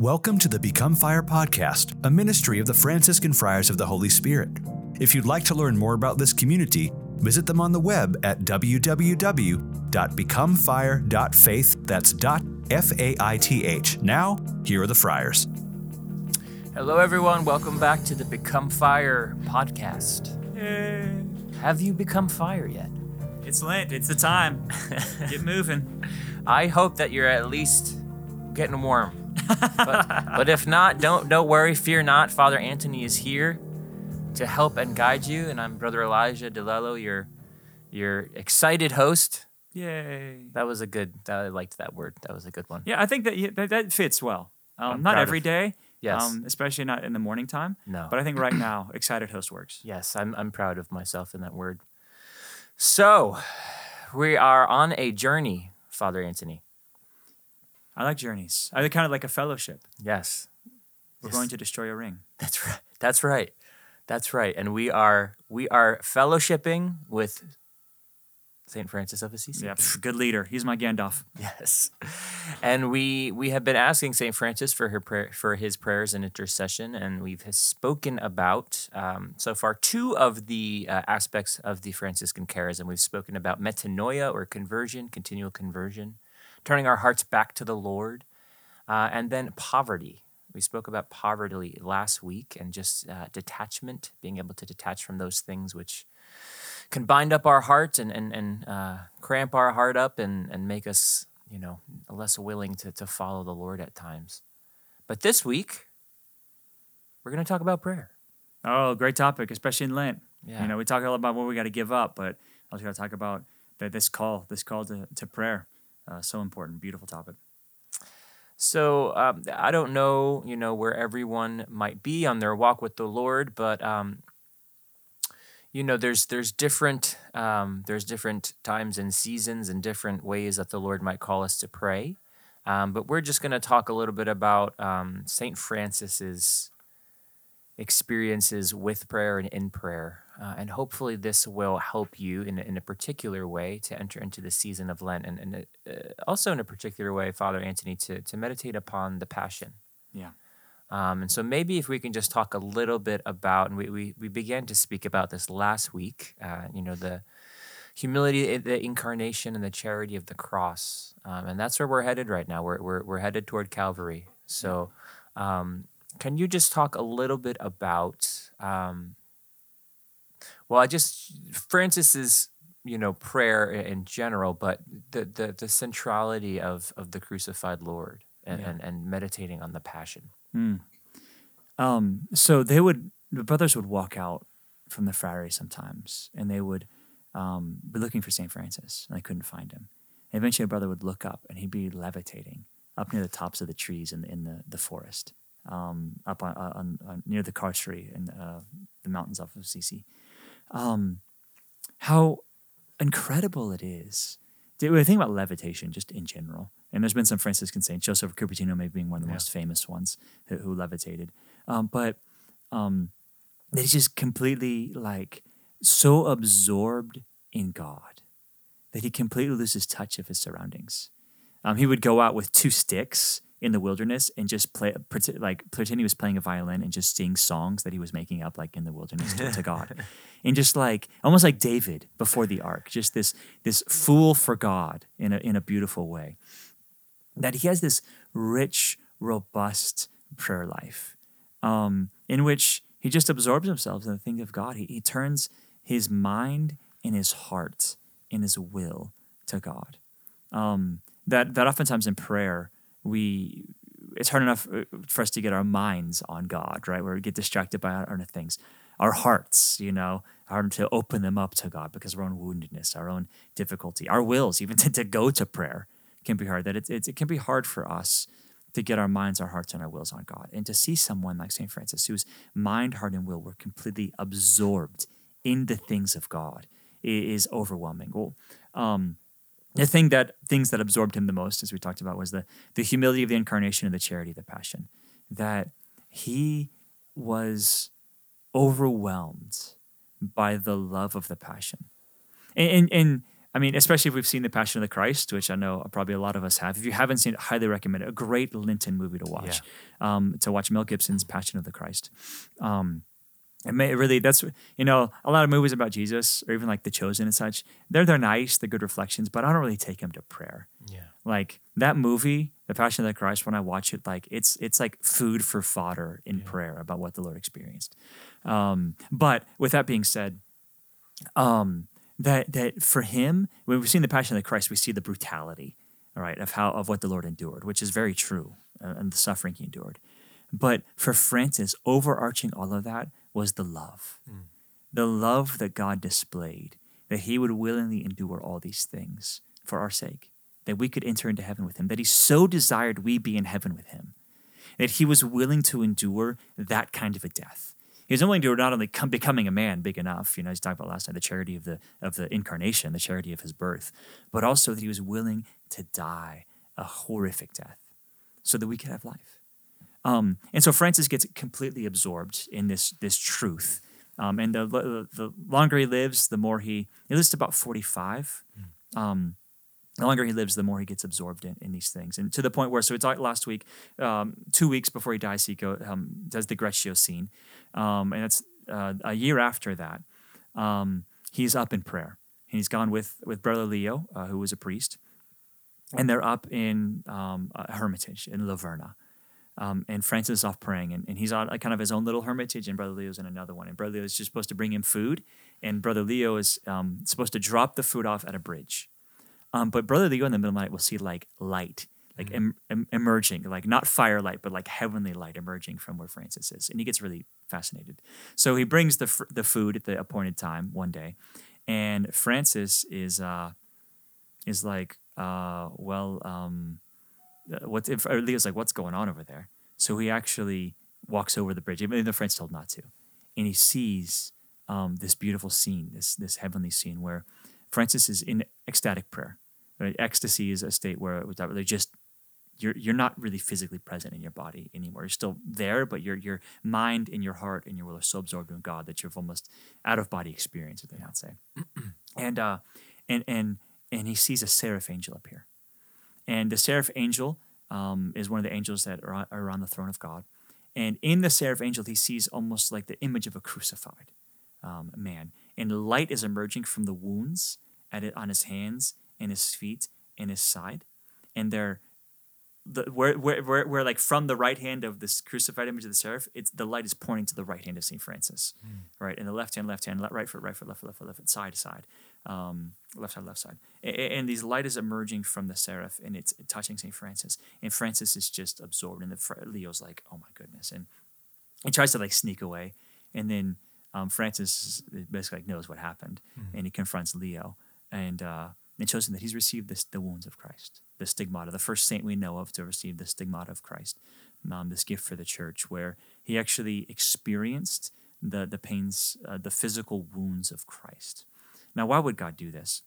Welcome to the Become Fire podcast, a ministry of the Franciscan Friars of the Holy Spirit. If you'd like to learn more about this community, visit them on the web at www.becomefire.faith. That's dot F A I T H. Now, here are the friars. Hello, everyone. Welcome back to the Become Fire podcast. Have you become fire yet? It's Lent. It's the time. Get moving. I hope that you're at least getting warm. But, but if not, don't don't worry. Fear not. Father Anthony is here to help and guide you, and I'm Brother Elijah DeLello, your your excited host. Yay. That was a good. I liked that word. That was a good one. Yeah, I think that that, that fits well. Um, not every of- day. Yes. Um, especially not in the morning time. No. But I think right now, excited host works. Yes, I'm, I'm proud of myself in that word. So, we are on a journey, Father Anthony. I like journeys. I kind of like a fellowship. Yes, We're Yes. going to destroy a ring. that's right. That's right. That's right. And we are we are fellowshipping with Saint Francis of Assisi. Yeah, good leader. He's my Gandalf. Yes. And we we have been asking Saint Francis for her prayer, for his prayers and intercession, and we've spoken about um, so far two of the uh, aspects of the Franciscan charism. We've spoken about metanoia or conversion, continual conversion, turning our hearts back to the Lord, uh, and then poverty. We spoke about poverty last week and just uh, detachment, being able to detach from those things which can bind up our heart and and, and uh, cramp our heart up and, and make us, you know, less willing to, to follow the Lord at times. But this week, we're going to talk about prayer. Oh, great topic, especially in Lent. Yeah. You know, we talk a lot about what we got to give up, but I was going to talk about the, this call, this call to, to prayer. Uh, so important, beautiful topic. So um, I don't know, you know, where everyone might be on their walk with the Lord, but um, you know, there's there's different um, there's different times and seasons and different ways that the Lord might call us to pray. Um, but we're just going to talk a little bit about um, Saint Francis's experiences with prayer and in prayer, uh, and hopefully this will help you in a, in a particular way to enter into the season of Lent, and, and uh, also in a particular way, Father Anthony, to to meditate upon the Passion. Yeah. Um, and so maybe if we can just talk a little bit about, and we, we, we began to speak about this last week, uh, you know, the humility, the incarnation, and the charity of the cross. Um, and that's where we're headed right now. We're, we're, we're headed toward Calvary. So um, can you just talk a little bit about, um, well, I just, Francis's, you know, prayer in general, but the, the, the centrality of, of the crucified Lord and, Yeah. and, and meditating on the passion. Um, so they would, the brothers would walk out from the friary sometimes, and they would um, be looking for Saint Francis, and they couldn't find him. And eventually, a brother would look up, and he'd be levitating up near the tops of the trees in the, in the, the forest, um, up on, on, on near the Carceri and uh, the mountains off of Assisi. Um, how incredible it is. When I think about levitation, just in general, and there's been some Franciscan saints, Joseph Cupertino maybe being one of the Yeah. most famous ones who, who levitated, um, but um, he's just completely like so absorbed in God that he completely loses touch of his surroundings. Um, he would go out with two sticks in the wilderness and just play, like pretend he was playing a violin and just sing songs that he was making up, like in the wilderness to, to God, and just like almost like David before the ark, just this this fool for God in a in a beautiful way. That he has this rich, robust prayer life, um, in which he just absorbs himself in the things of God. He, he turns his mind and his heart and his will to God um, that that oftentimes in prayer we it's hard enough uh, for us to get our minds on God, right? Where we get distracted by other things. Our hearts, you know, hard to open them up to God because of our own woundedness, our own difficulty, our wills, even to, to go to prayer can be hard. That it's, it's, it can be hard for us to get our minds, our hearts, and our wills on God. And to see someone like St. Francis, whose mind, heart, and will were completely absorbed in the things of God, is overwhelming. Well, um, the thing that things that absorbed him the most, as we talked about, was the the humility of the incarnation and the charity of the passion. That he was overwhelmed by the love of the passion, and and, and I mean, especially if we've seen The Passion of the Christ, which I know probably a lot of us have. If you haven't seen it, highly recommend it. A great Lenten movie to watch. Um, to watch Mel Gibson's Passion of the Christ. Um, it may really that's you know a lot of movies about Jesus or even like The Chosen and such. They're they're nice, they're good reflections, but I don't really take them to prayer. Yeah. Like that movie, The Passion of the Christ, when I watch it, like it's it's like food for fodder in prayer about what the Lord experienced. Um, but with that being said, um, that that for him, when we've seen the Passion of the Christ, we see the brutality, all right, of how of what the Lord endured, which is very true, uh, and the suffering he endured. But for Francis, overarching all of that was the love, mm. the love that God displayed, that he would willingly endure all these things for our sake, that we could enter into heaven with him, that he so desired we be in heaven with him, that he was willing to endure that kind of a death. He was willing to not only come, becoming a man big enough, you know, he's talking about last night, the charity of the of the incarnation, the charity of his birth, but also that he was willing to die a horrific death so that we could have life. Um, and so Francis gets completely absorbed in this this truth. Um, and the, the the longer he lives, the more he he lives to about forty five. Um, the longer he lives, the more he gets absorbed in, in these things, and to the point where so it's like last week, um, two weeks before he dies, he go um, does the Greccio scene, um, and it's uh, a year after that. Um, he's up in prayer, and he's gone with with brother Leo, uh, who was a priest, and they're up in um, a hermitage in La Verna. Um, and Francis is off praying, and, and he's on kind of his own little hermitage, and Brother Leo's in another one. And Brother Leo is just supposed to bring him food, and Brother Leo is um, supposed to drop the food off at a bridge. Um, but Brother Leo in the middle of the night will see like light, like em- em- emerging, like not firelight, but like heavenly light emerging from where Francis is, and he gets really fascinated. So he brings the fr- the food at the appointed time one day, and Francis is uh, is like, uh, well, um, uh, what's if Leo's like, what's going on over there? So he actually walks over the bridge, even though Francis told not to, and he sees um, this beautiful scene, this this heavenly scene where Francis is in ecstatic prayer. Right? Ecstasy is a state where really just you're you're not really physically present in your body anymore. You're still there, but your your mind and your heart and your will are so absorbed in God that you're almost out of body experience, if they not say. and uh, and and and he sees a seraph angel appear, and the seraph angel um, is one of the angels that are, on- are around the throne of God, and in the seraph angel he sees almost like the image of a crucified um, man, and light is emerging from the wounds at it on his hands and his feet and his side, and they're the where, where where where like from the right hand of this crucified image of the seraph, it's the light is pointing to the right hand of Saint Francis, right, and the left hand, left hand, right foot, right foot, left foot, left foot, left foot, side to side, um, left side, left side, A- a- and these light is emerging from the seraph, and it's touching Saint Francis, and Francis is just absorbed, and the fr- Leo's like, oh my goodness, and he tries to like sneak away, and then um, Francis basically like knows what happened, and he confronts Leo, and uh, and shows him that he's received this, the wounds of Christ, the stigmata, the first saint we know of to receive the stigmata of Christ, um, this gift for the church, where he actually experienced the the pains, uh, the physical wounds of Christ. Now, why would God do this?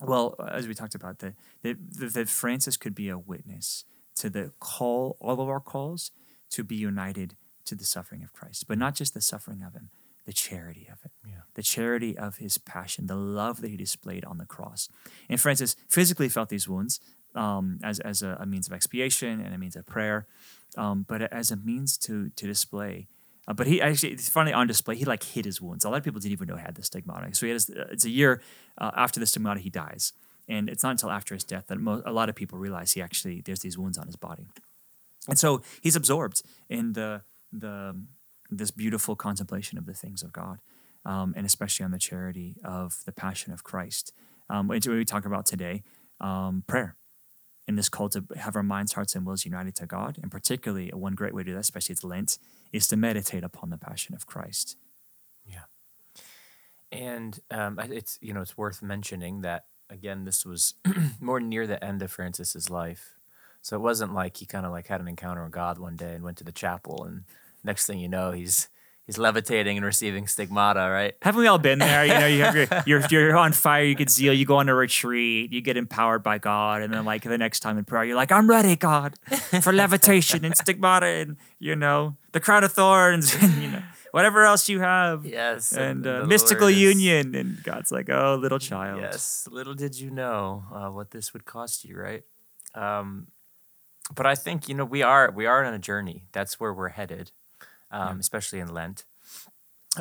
Well, as we talked about, that that, that Francis could be a witness to the call, all of our calls, to be united to the suffering of Christ, but not just the suffering of Him, the charity of it, Yeah. the charity of His passion, the love that He displayed on the cross. And Francis physically felt these wounds um, as as a, a means of expiation and a means of prayer, um, but as a means to to display. Uh, but he actually, it's funny on display. He like hid his wounds. A lot of people didn't even know he had the stigmata. So he has. It's a year uh, after the stigmata he dies, and it's not until after his death that mo- a lot of people realize he actually there's these wounds on his body, and so he's absorbed in the the this beautiful contemplation of the things of God, um, and especially on the charity of the Passion of Christ. Um, which we talk about today, um, prayer in this call to have our minds, hearts, and wills united to God. And particularly, one great way to do that, especially it's Lent, is to meditate upon the passion of Christ. Yeah. And um, it's you know it's worth mentioning that again this was more near the end of Francis's life, so it wasn't like he kind of like had an encounter with God one day and went to the chapel, and next thing you know he's he's levitating and receiving stigmata, right? Haven't we all been there? You know, you have your, you're, you're on fire, you get zeal, you go on a retreat, you get empowered by God, and then like the next time in prayer, you're like, I'm ready, God, for levitation and stigmata and you know the crown of thorns. And, you know, whatever else you have. Yes, And the uh, mystical is- union. And God's like, oh, little child. Yes, little did you know uh, what this would cost you, right? Um, but I think you know we are we are on a journey. That's where we're headed, um, especially in Lent.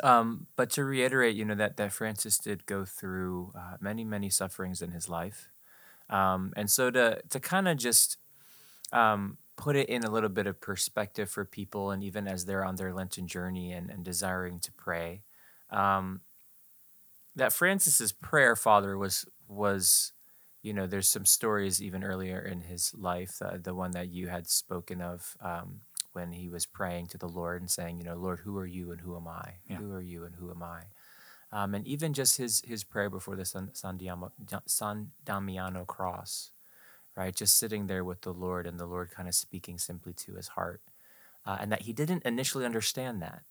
Um, but to reiterate, you know that that Francis did go through uh, many many sufferings in his life, um, and so to to kind of just um, put it in a little bit of perspective for people, and even as they're on their Lenten journey and, and desiring to pray, um, that Francis's prayer, Father, was was, you know, there's some stories even earlier in his life, uh, the one that you had spoken of um, when he was praying to the Lord and saying, you know, Lord, who are you and who am I? Yeah. Who are you and who am I? Um, and even just his his prayer before the San, San, Diamo, San Damiano cross, right? Just sitting there with the Lord and the Lord kind of speaking simply to his heart, uh, and that he didn't initially understand that.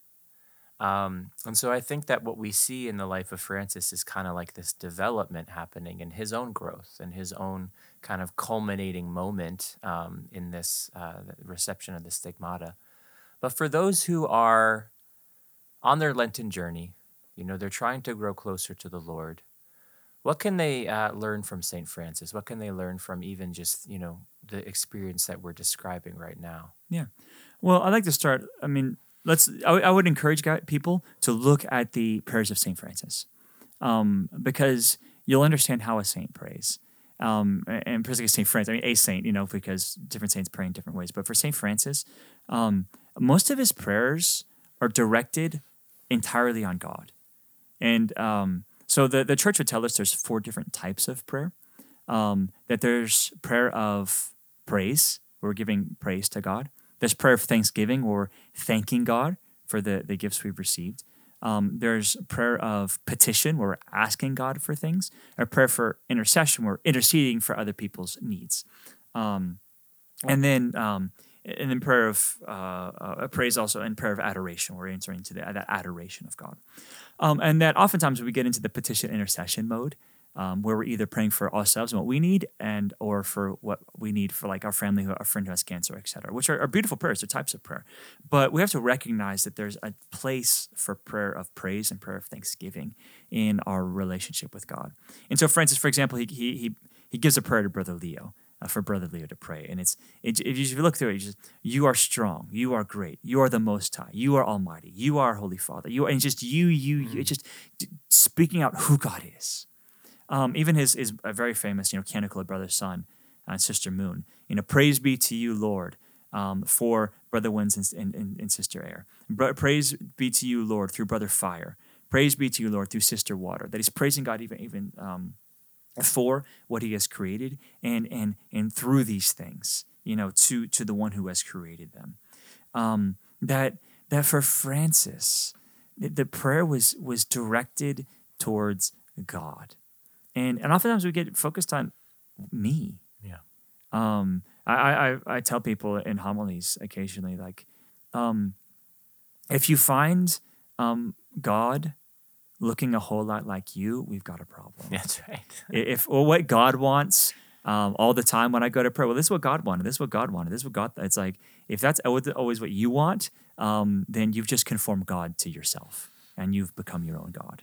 Um, and so I think that what we see in the life of Francis is kind of like this development happening in his own growth and his own kind of culminating moment um, in this uh, reception of the stigmata. But for those who are on their Lenten journey, you know, they're trying to grow closer to the Lord. What can they uh, learn from St. Francis? What can they learn from even just, you know, the experience that we're describing right now? Yeah. Well, I'd like to start. I mean, let's. I, would encourage people to look at the prayers of Saint Francis, um, because you'll understand how a saint prays. Um, and particularly Saint Francis. I mean, a saint, you know, because different saints pray in different ways. But for Saint Francis, um, most of his prayers are directed entirely on God, and um, so the the church would tell us there's four different types of prayer. Um, that there's prayer of praise, we're giving praise to God. There's prayer of thanksgiving, or thanking God for the, the gifts we've received. Um, there's prayer of petition, where we're asking God for things. A prayer for intercession, where we're interceding for other people's needs. Um, and then um, and then prayer of uh, uh, praise also and prayer of adoration. We're entering into the, that adoration of God. Um, and that oftentimes we get into the petition intercession mode, um, where we're either praying for ourselves and what we need, and or for what we need for like our family, who- our friend who has cancer, et cetera, which are, are beautiful prayers. They're types of prayer, but we have to recognize that there's a place for prayer of praise and prayer of thanksgiving in our relationship with God. And so, Francis, for example, he he he, he gives a prayer to Brother Leo. Uh, for brother Leo to pray, and it's it, if you look through it, you just you are strong, you are great, you are the Most High, you are Almighty, you are Holy Father, you are, and just you, you, you it's just speaking out who God is. Um, even his is a very famous, you know, canticle Brother Sun and Sister Moon. You know, praise be to you, Lord, um, for Brother Winds and, and, and, and Sister Air. Praise be to you, Lord, through Brother Fire. Praise be to you, Lord, through Sister Water. That he's praising God even even um, for what He has created and and and through these things, you know, to to the one who has created them. Um, that that for Francis, the prayer was was directed towards God and and oftentimes we get focused on me. Yeah. Um, I I I tell people in homilies occasionally like, um, if you find um God looking a whole lot like you, we've got a problem. That's right. If or what God wants. Um, all the time when I go to pray, well, this is what God wanted. This is what God wanted. This is what God. It's like if that's always always what you want, um, then you've just conformed God to yourself, and you've become your own God.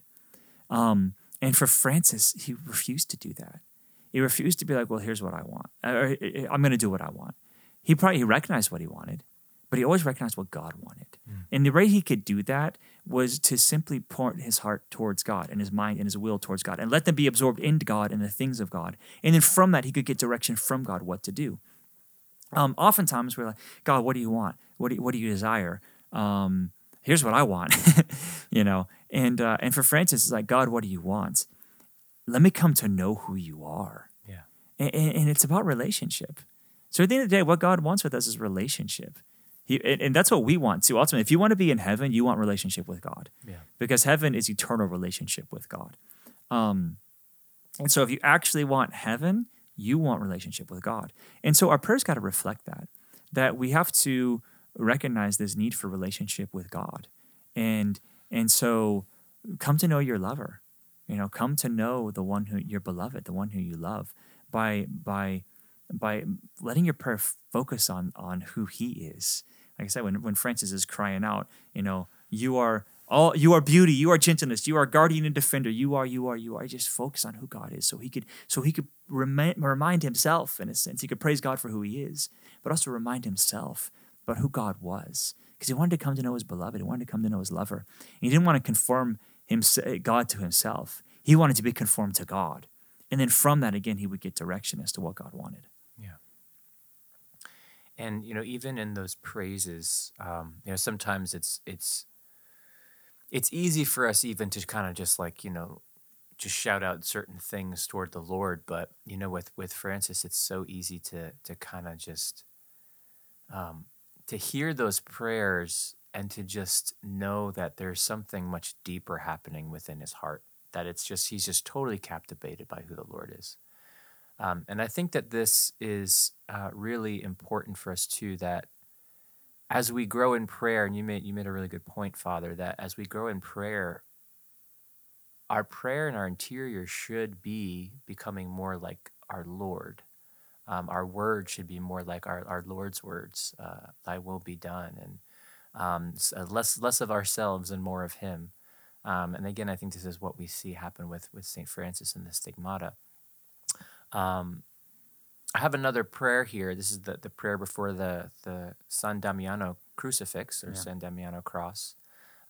Um, and for Francis, he refused to do that. He refused to be like, well, here's what I want. Or, I'm going to do what I want. He probably he recognized what he wanted, but he always recognized what God wanted. And the way he could do that was to simply point his heart towards God and his mind and his will towards God and let them be absorbed into God and the things of God. And then from that, he could get direction from God what to do. Um, oftentimes we're like, God, what do you want? What do you, what do you desire? Um, here's what I want, you know. And uh, and for Francis, it's like, God, what do you want? Let me come to know who you are. Yeah. And, and, it's about relationship. So at the end of the day, what God wants with us is relationship. He, and, and that's what we want too. Ultimately, if you want to be in heaven, you want relationship with God. Yeah. Because heaven is eternal relationship with God. Um, and so if you actually want heaven, you want relationship with God. And so our prayers got to reflect that, that we have to recognize this need for relationship with God. And and so come to know your lover. You know, come to know the one who your beloved, the one who you love by by by letting your prayer focus on on who he is. Like I said, when when Francis is crying out, you know, You are all you are beauty, you are gentleness, you are guardian and defender, you are, you are, you are. Just focus on who God is. So he could so he could remind, remind himself in a sense. He could praise God for who he is, but also remind himself about who God was. Because he wanted to come to know his beloved, he wanted to come to know his lover. And he didn't want to conform himself, God to himself. He wanted to be conformed to God. And then from that again he would get direction as to what God wanted. Yeah. And you know, even in those praises, um, you know, sometimes it's it's it's easy for us even to kind of just like you know just shout out certain things toward the lord but you know with with francis it's so easy to to kind of just um to hear those prayers and to just know that there's something much deeper happening within his heart that it's just he's just totally captivated by who the lord is um, and i think that this is uh, really important for us too that as we grow in prayer, and you made you made a really good point, Father, that as we grow in prayer, our prayer and our interior should be becoming more like our Lord. Um, our words should be more like our, our Lord's words. Uh, Thy will be done, and um, uh, less less of ourselves and more of Him. Um, and again, I think this is what we see happen with with Saint Francis and the Stigmata. Um, I have another prayer here. This is the, the prayer before the, the San Damiano crucifix or yeah. San Damiano cross.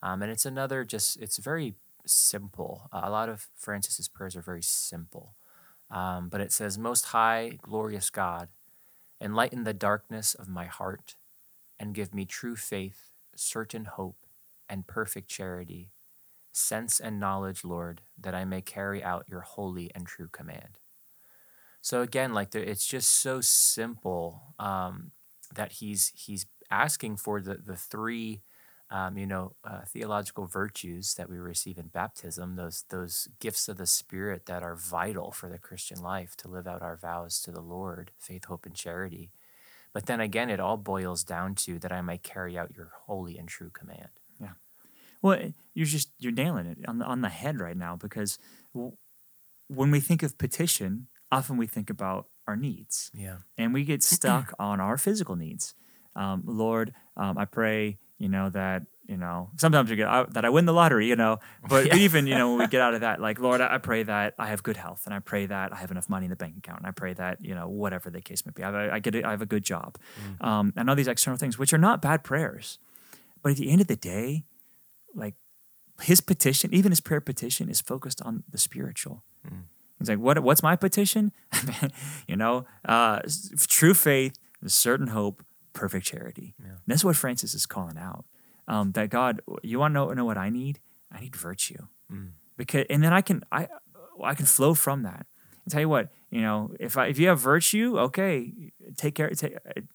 Um, and it's another just, it's very simple. Uh, a lot of Francis's prayers are very simple. Um, but it says, Most High, glorious God, enlighten the darkness of my heart and give me true faith, certain hope, and perfect charity, sense and knowledge, Lord, that I may carry out your holy and true command. So again, like the, it's just so simple um, that he's he's asking for the the three, um, you know, uh, theological virtues that we receive in baptism. Those those gifts of the Spirit that are vital for the Christian life to live out our vows to the Lord, faith, hope, and charity. But then again, it all boils down to that I might carry out your holy and true command. Yeah. Well, you're just you're nailing it on the on the head right now because when we think of petition, often we think about our needs. Yeah. And we get stuck on our physical needs. Um, Lord, um, I pray, you know, that, you know, sometimes you get I, that I win the lottery, you know, but yeah. even, you know, when we get out of that, like, Lord, I, I, pray that I have good health and I pray that I have enough money in the bank account and I pray that, you know, whatever the case may be, I, I get it, I have a good job. Mm. Um, and all these external things, which are not bad prayers. But at the end of the day, like his petition, even his prayer petition is focused on the spiritual. Mm. He's like, what? What's my petition? you know, uh, true faith, certain hope, perfect charity. Yeah. That's what Francis is calling out. Um, that God, you want to know, know what I need? I need virtue. Mm. Because, and then I can, I, I can flow from that. And tell you what, you know, if I, if you have virtue, okay, take care. Take, it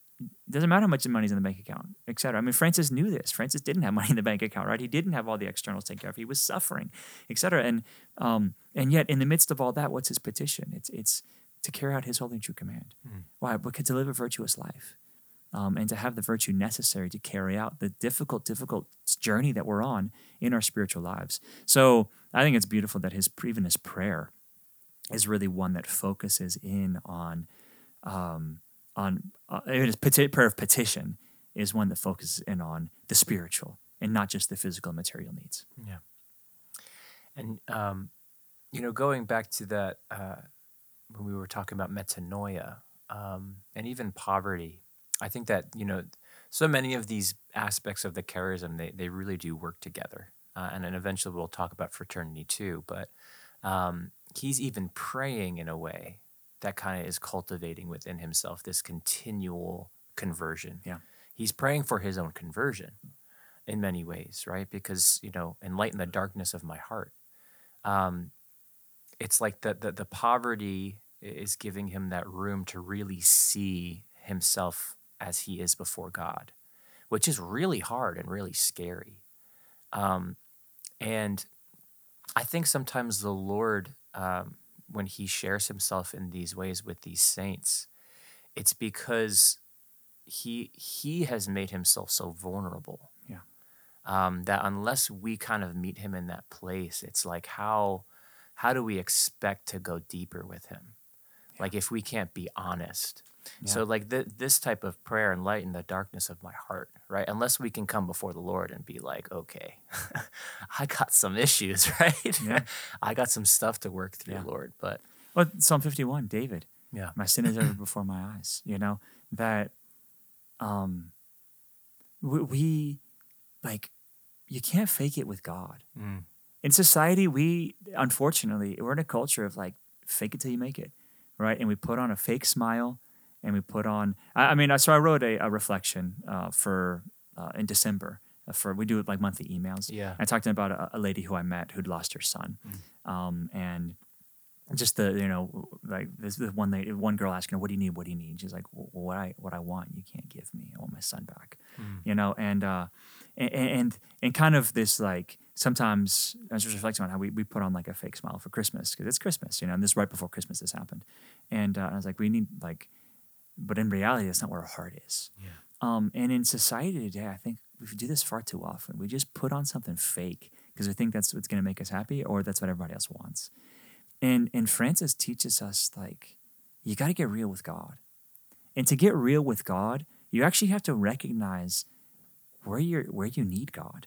doesn't matter how much money's in the bank account, etc. I mean, Francis knew this. Francis didn't have money in the bank account, right? He didn't have all the externals taken care of. He was suffering, etc. And um, and yet, in the midst of all that, what's his petition? It's it's to carry out his holy and true command. Mm. Why? Because to live a virtuous life, um, and to have the virtue necessary to carry out the difficult, difficult journey that we're on in our spiritual lives. So I think it's beautiful that his even his prayer is really one that focuses in on. Um, on uh, his prayer of petition is one that focuses in on the spiritual and not just the physical and material needs. Yeah. And, um, you know, going back to that, uh, when we were talking about metanoia um, and even poverty, I think that, you know, so many of these aspects of the charism, they, they really do work together. Uh, and then eventually we'll talk about fraternity too. But um, he's even praying in a way that kind of is cultivating within himself this continual conversion. Yeah. He's praying for his own conversion in many ways, right? Because, you know, enlighten the darkness of my heart. Um, it's like the, the, the poverty is giving him that room to really see himself as he is before God, which is really hard and really scary. Um, and I think sometimes the Lord um, when he shares himself in these ways with these saints, it's because he he has made himself so vulnerable. Yeah. Um, that unless we kind of meet him in that place, it's like how how do we expect to go deeper with him? Yeah. Like if we can't be honest. So like th- this type of prayer enlighten the darkness of my heart, right? Unless we can come before the Lord and be like, okay, I got some issues, right? Yeah. I got some stuff to work through, Yeah. Lord. But Well, Psalm 51, David. yeah, my sin is ever before my eyes you know that um we, we like you can't fake it with god Mm. in society we unfortunately we're in a culture of like fake it till you make it right and we put on a fake smile and we put on i, I mean so i wrote a, a reflection uh, for uh, in december uh, for we do like monthly emails. Yeah. i talked about a, a lady who i met who'd lost her son. Um, and just the you know like this the one lady, one girl asking her what do you need? What do you need? She's like well, what i what i want you can't give me. I want my son back. You know and uh and and, and kind of this like sometimes i was just reflecting on how we, we put on like a fake smile for christmas because it's christmas you know and this is right before christmas this happened. And uh, i was like we need like but in reality that's not where our heart is Yeah. um and in society today i think we do this far too often we just put on something fake because we think that's what's going to make us happy or that's what everybody else wants and and Francis teaches us like you got to get real with God. And to get real with God, you actually have to recognize where you where you need God.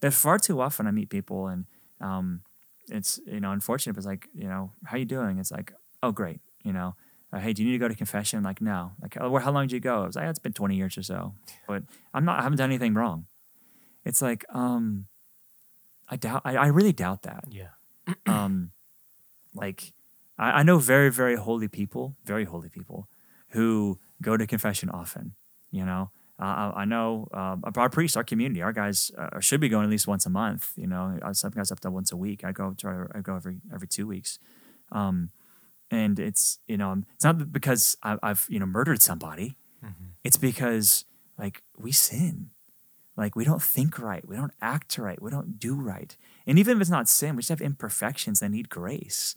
That far too often I meet people and um, it's you know unfortunate. But it's like you know how you doing? It's like oh great you know uh, hey do you need to go to confession? like no like oh, how long did you go? I was like it's been twenty years or so, but I'm not I haven't done anything wrong. It's like um, I doubt I, I really doubt that yeah, um, like I, I know very very holy people, very holy people who go to confession often. You know, uh, I, I know uh, our priests, our community, our guys uh, should be going at least once a month. You know, some guys up to once a week. I go try. I go every every two weeks. Um, and it's you know it's not because I, I've you know murdered somebody. It's because like we sin. Like we don't think right. We don't act right. We don't do right. And even if it's not sin we just have imperfections that need grace.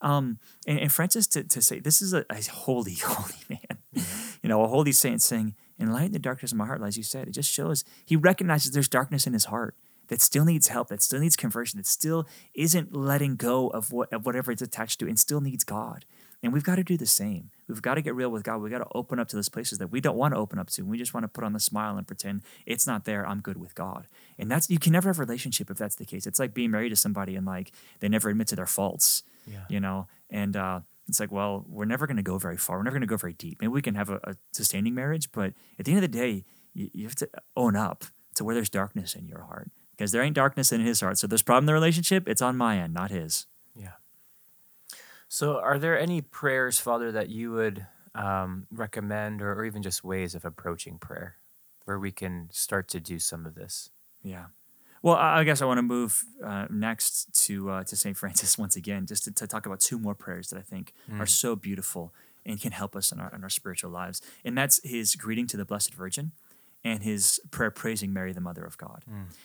Um, and, and francis to, to say this is a, a holy holy man. You know a holy saint saying enlighten the darkness of my heart as you said it just shows he recognizes there's darkness in his heart that still needs help that still needs conversion that still isn't letting go of what of whatever it's attached to and still needs god and we've got to do the same. We've got to get real with God. We've got to open up to those places that we don't want to open up to. We just want to put on the smile and pretend it's not there. I'm good with God. And that's, you can never have a relationship if that's the case. It's like being married to somebody and like they never admit to their faults, Yeah. you know? And uh, it's like, well, we're never going to go very far. We're never going to go very deep. Maybe we can have a, a sustaining marriage, but at the end of the day, you, you have to own up to where there's darkness in your heart because there ain't darkness in his heart. So there's problem in the relationship. It's on my end, not his. yeah. So, are there any prayers, Father, that you would um, recommend, or, or even just ways of approaching prayer, where we can start to do some of this? Yeah. Well, I guess I want to move uh, next to uh, to Saint Francis once again, just to, to talk about two more prayers that I think are so beautiful and can help us in our in our spiritual lives, and that's his greeting to the Blessed Virgin, and his prayer praising Mary, the Mother of God.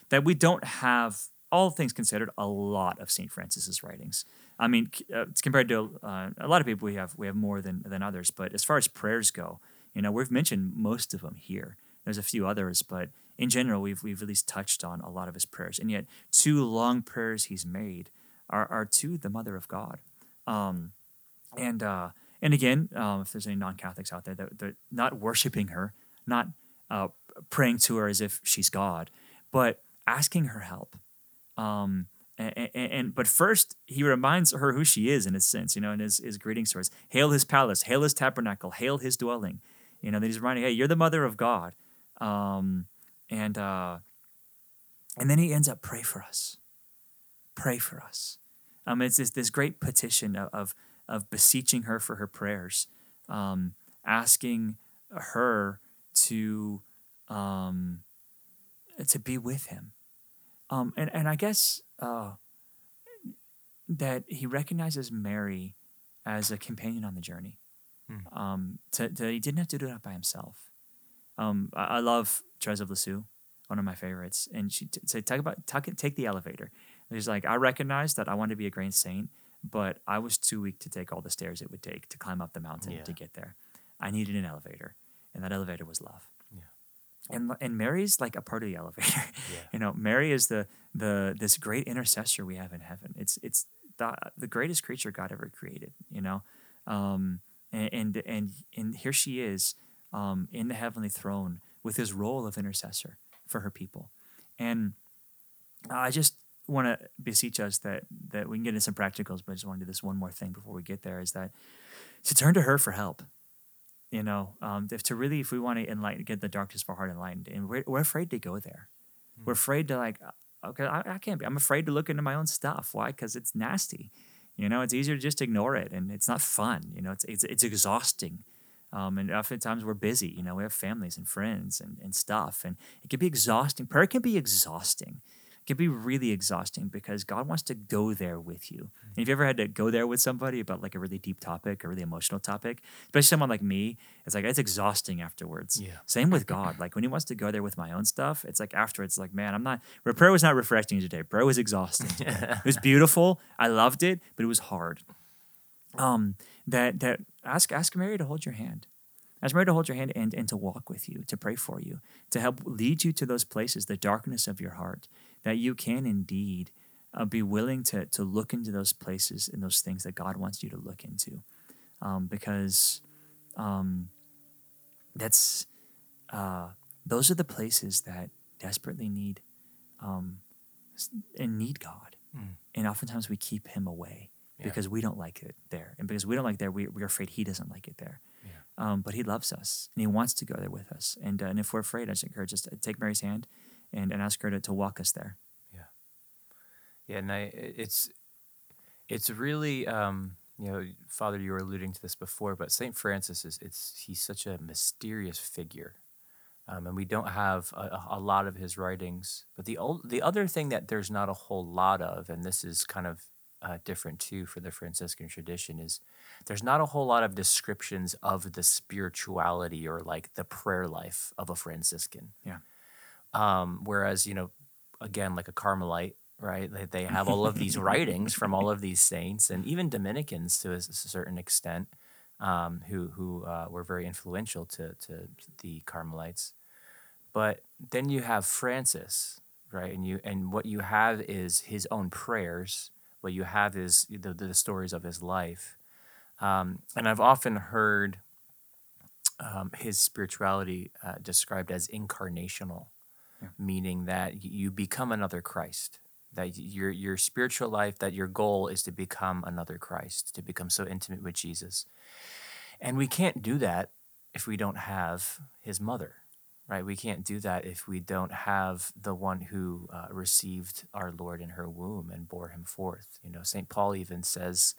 That we don't have all things considered a lot of Saint Francis's writings. I mean, uh, it's compared to uh, a lot of people, we have we have more than than others. But as far as prayers go, you know, we've mentioned most of them here. There's a few others, but in general, we've we've at least touched on a lot of his prayers. And yet, two long prayers he's made are are to the Mother of God. Um, and uh, and again, um, if there's any non-Catholics out there that they're not worshiping her, not uh, praying to her as if she's God, but asking her help. Um, and, and, but first, he reminds her who she is in a sense, you know, in his, his greetings to her. Hail his palace, hail his tabernacle, hail his dwelling. You know, that he's reminding, hey, you're the mother of God. Um, and uh, and then he ends up pray for us, pray for us. Um, it's this, this great petition of, of of beseeching her for her prayers, um, asking her to um, to be with him. Um, and, and I guess uh, that he recognizes Mary as a companion on the journey. Um, to, to, he didn't have to do that by himself. Um, I, I love Therese of Lisieux, one of my favorites, and she t- say talk about talk, take the elevator. She's like, I recognize that I want to be a great saint, but I was too weak to take all the stairs it would take to climb up the mountain Yeah. to get there. I needed an elevator, and that elevator was love. And and Mary's like a part of the elevator. Yeah. you know, Mary is the the this great intercessor we have in heaven. It's it's the the greatest creature God ever created. You know, um, and and and, and here she is um, in the heavenly throne with his role of intercessor for her people, and I just want to beseech us that that we can get into some practicals, but I just want to do this one more thing before we get there is that to turn to her for help. You know, um, if to really, if we want to enlighten, get the darkness of our heart enlightened, and we're, we're afraid to go there. We're afraid to like, okay, I, I can't be. I'm afraid to look into my own stuff. Why? Because it's nasty. You know, it's easier to just ignore it, and it's not fun. You know, it's it's, it's exhausting. Um, and oftentimes we're busy. You know, we have families and friends and, and stuff, and it can be exhausting. Prayer can be exhausting can be really exhausting because God wants to go there with you. And if you ever had to go there with somebody about like a really deep topic, a really emotional topic, especially someone like me, it's like it's exhausting afterwards. Yeah. Same with God. Like when He wants to go there with my own stuff, it's like afterwards, like man, I'm not. Prayer was not refreshing today. Prayer was exhausting. it was beautiful. I loved it, but it was hard. Um, that that ask ask Mary to hold your hand. Ask Mary to hold your hand and, and to walk with you, to pray for you, to help lead you to those places, the darkness of your heart, that you can indeed uh, be willing to, to look into those places and those things that God wants you to look into. Um, because um, that's uh, those are the places that desperately need um, and need God. Mm. And oftentimes we keep him away Yeah. because we don't like it there. And because we don't like it there, we, we're afraid he doesn't like it there. Um, but he loves us and he wants to go there with us. And, uh, and if we're afraid, I just encourage us to take Mary's hand and, and ask her to, to walk us there. Yeah, Yeah. and I, it's it's really um, you know, Father, you were alluding to this before, but Saint Francis is it's he's such a mysterious figure, um, and we don't have a, a- lot of his writings. But the ol- the other thing that there's not a whole lot of, and this is kind of uh, different too for the Franciscan tradition, is there's not a whole lot of descriptions of the spirituality or like the prayer life of a Franciscan. Yeah. Um, whereas you know, again, like a Carmelite, right? They, they have all of these writings from all of these saints, and even Dominicans to a certain extent, um, who who uh, were very influential to to the Carmelites. But then you have Francis, right? And you and what you have is his own prayers. What you have is the the stories of his life. Um, and I've often heard um, his spirituality uh, described as incarnational, Yeah. meaning that you become another Christ. That your your spiritual life, that your goal is to become another Christ, to become so intimate with Jesus. And we can't do that if we don't have his mother, right? We can't do that if we don't have the one who uh, received our Lord in her womb and bore him forth. You know, St. Paul even says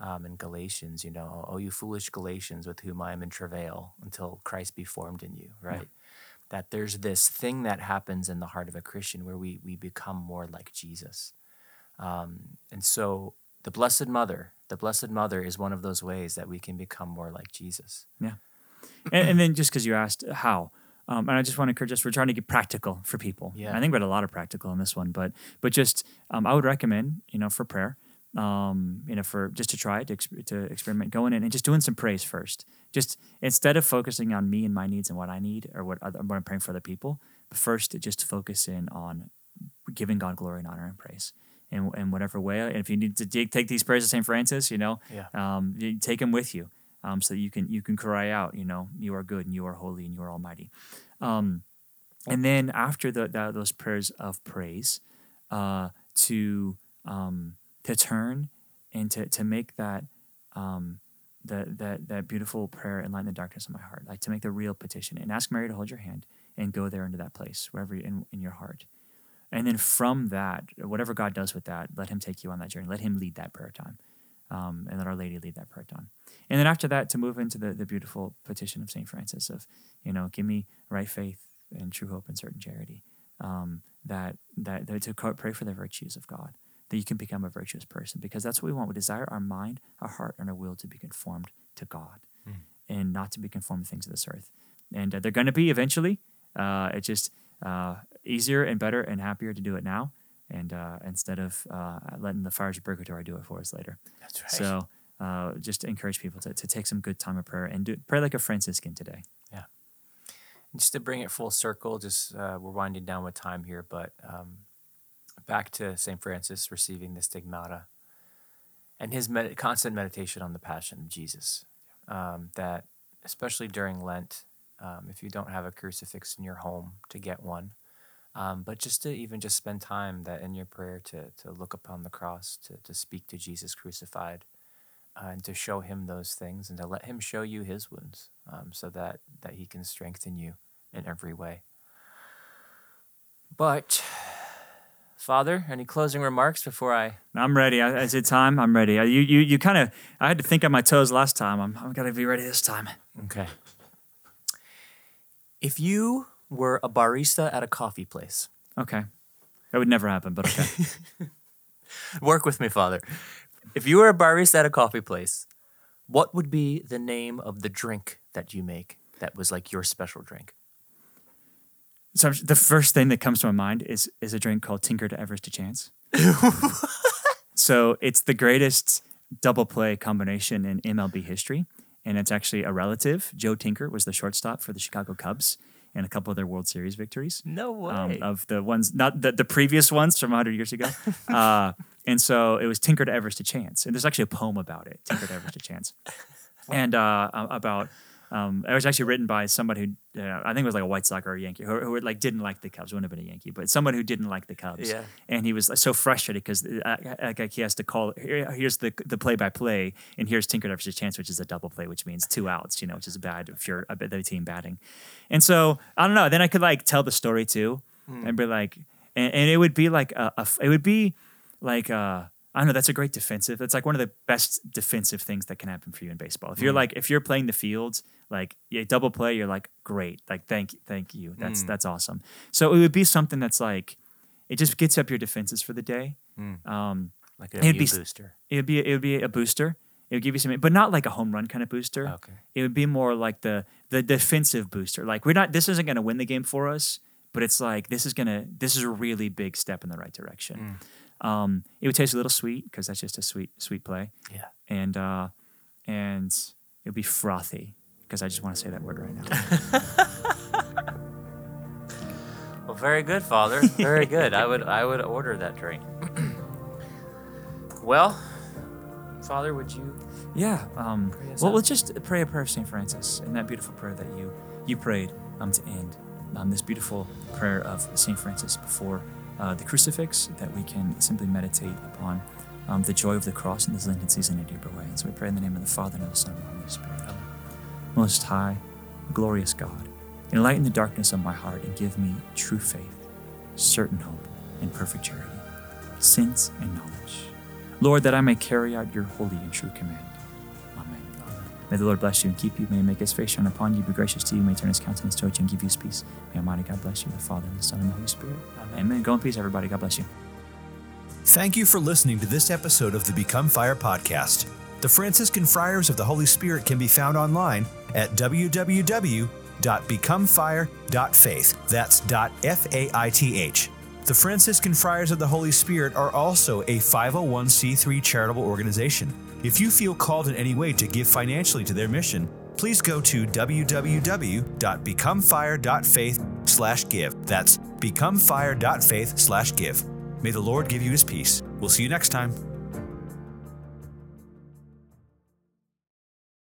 um, in Galatians, you know, oh, you foolish Galatians with whom I am in travail until Christ be formed in you, right? That there's this thing that happens in the heart of a Christian where we, we become more like Jesus. Um, and so the Blessed Mother, the Blessed Mother is one of those ways that we can become more like Jesus. and, and then just because you asked how, um, and I just want to encourage us, we're trying to get practical for people. Yeah. I think we had a lot of practical in this one, but but just um, I would recommend, you know, for prayer, um, you know, for just to try to, to experiment, going in and just doing some praise first. Just instead of focusing on me and my needs and what I need or what, other, what I'm praying for other people, but first just focus in on giving God glory and honor and praise. In, in whatever way, and if you need to take, take these prayers of St. Francis, you know, Yeah. um, you take them with you, um, so that you can you can cry out, you know, you are good and you are holy and you are almighty. Um, and then after the, that, those prayers of praise, uh, to um, to turn and to, to make that that that that beautiful prayer enlighten the darkness of my heart, like to make the real petition and ask Mary to hold your hand and go there into that place wherever you, in in your heart. And then from that, whatever God does with that, let Him take you on that journey. Let Him lead that prayer time, um, and let Our Lady lead that prayer time. And then after that, to move into the, the beautiful petition of Saint Francis of, you know, give me right faith and true hope and certain charity. Um, that that to pray for the virtues of God, that you can become a virtuous person, because that's what we want. We desire our mind, our heart, and our will to be conformed to God, and not to be conformed to things of this earth. And uh, they're going to be eventually. Uh, it's just uh, easier and better and happier to do it now, and uh, instead of uh, letting the fires of purgatory do it for us later. That's right. So uh, just to encourage people to, to take some good time of prayer and do, pray like a Franciscan today. Yeah. Just to bring it full circle, just uh, we're winding down with time here, but um, back to St. Francis receiving the stigmata and his med- constant meditation on the passion of Jesus. um, that, especially during Lent, um, if you don't have a crucifix in your home, to get one. Um, but just to even just spend time that in your prayer to to look upon the cross, to to speak to Jesus crucified, uh, and to show him those things, and to let him show you his wounds, um, so that that he can strengthen you in every way. But, Father, any closing remarks before I? I'm ready. I- Is it time? I'm ready. Uh, You, you, you kind of. I had to think on my toes last time. I'm, I'm gonna be ready this time. Okay. If you were a barista at a coffee place, Okay. That would never happen, but okay. work with me, Father. If you were a barista at a coffee place, what would be the name of the drink that you make that was like your special drink? So the first thing that comes to my mind is is a drink called Tinker to Evers to Chance. so it's the greatest double play combination in MLB history, and it's actually a relative. Joe Tinker was the shortstop for the Chicago Cubs and a couple of their World Series victories. No way. um, of the ones, not the, the previous ones from 100 years ago. Uh, and so it was Tinker to Evers to Chance. And there's actually a poem about it, Tinker to Evers to Chance. And uh, about, um, it was actually written by somebody who, uh, I think it was like a White Sox or a Yankee, who, who like didn't like the Cubs, wouldn't have been a Yankee, but someone who didn't like the Cubs. Yeah. And he was like, so frustrated because uh, uh, like, he has to call, here, here's the the play by play, and here's Tinker to Chance, which is a double play, which means two outs, you know, which is bad if you're a the team batting. And so I don't know. Then I could like tell the story too, and be like, and, and it would be like a, a it would be like uh I don't know. That's a great defensive. That's like one of the best defensive things that can happen for you in baseball. If you're mm. like if you're playing the fields, like yeah, double play, you're like great. Like thank thank you. That's mm. that's awesome. So it would be something that's like it just gets up your defenses for the day. Mm. Um, like it'd be s- booster. it would be it would be a booster. It would give you something, but not like a home run kind of booster. Okay. It would be more like the the defensive booster. Like we're not. This isn't going to win the game for us, but it's like this is gonna. This is a really big step in the right direction. Um, it would taste a little sweet because that's just a sweet sweet play, Yeah. and uh, and it would be frothy because I just want to say that word right now. Well, very good, Father. Very good. I would I would order that drink. well, Father, would you? Yeah. Um, well, let's just pray a prayer of St. Francis and that beautiful prayer that you you prayed um, to end um, this beautiful prayer of St. Francis before uh, the crucifix that we can simply meditate upon um, the joy of the cross in this Lenten season in a deeper way. And so we pray in the name of the Father and of the Son and of the Holy Spirit. Most high, glorious God, enlighten the darkness of my heart and give me true faith, certain hope, and perfect charity, sense and knowledge. Lord, that I may carry out your holy and true command. Amen. May the Lord bless you and keep you. May he make his face shine upon you, be gracious to you. May he turn his countenance towards you and give you his peace. May Almighty God bless you, the Father, and the Son, and the Holy Spirit. Amen. Go in peace, everybody. God bless you. Thank you for listening to this episode of the Become Fire podcast. The Franciscan Friars of the Holy Spirit can be found online at www.becomefire.faith. That's dot F A I T H. The Franciscan Friars of the Holy Spirit are also a 501c3 charitable organization. If you feel called in any way to give financially to their mission, please go to www.becomefire.faith/give. That's becomefire.faith/give. May the Lord give you his peace. We'll see you next time.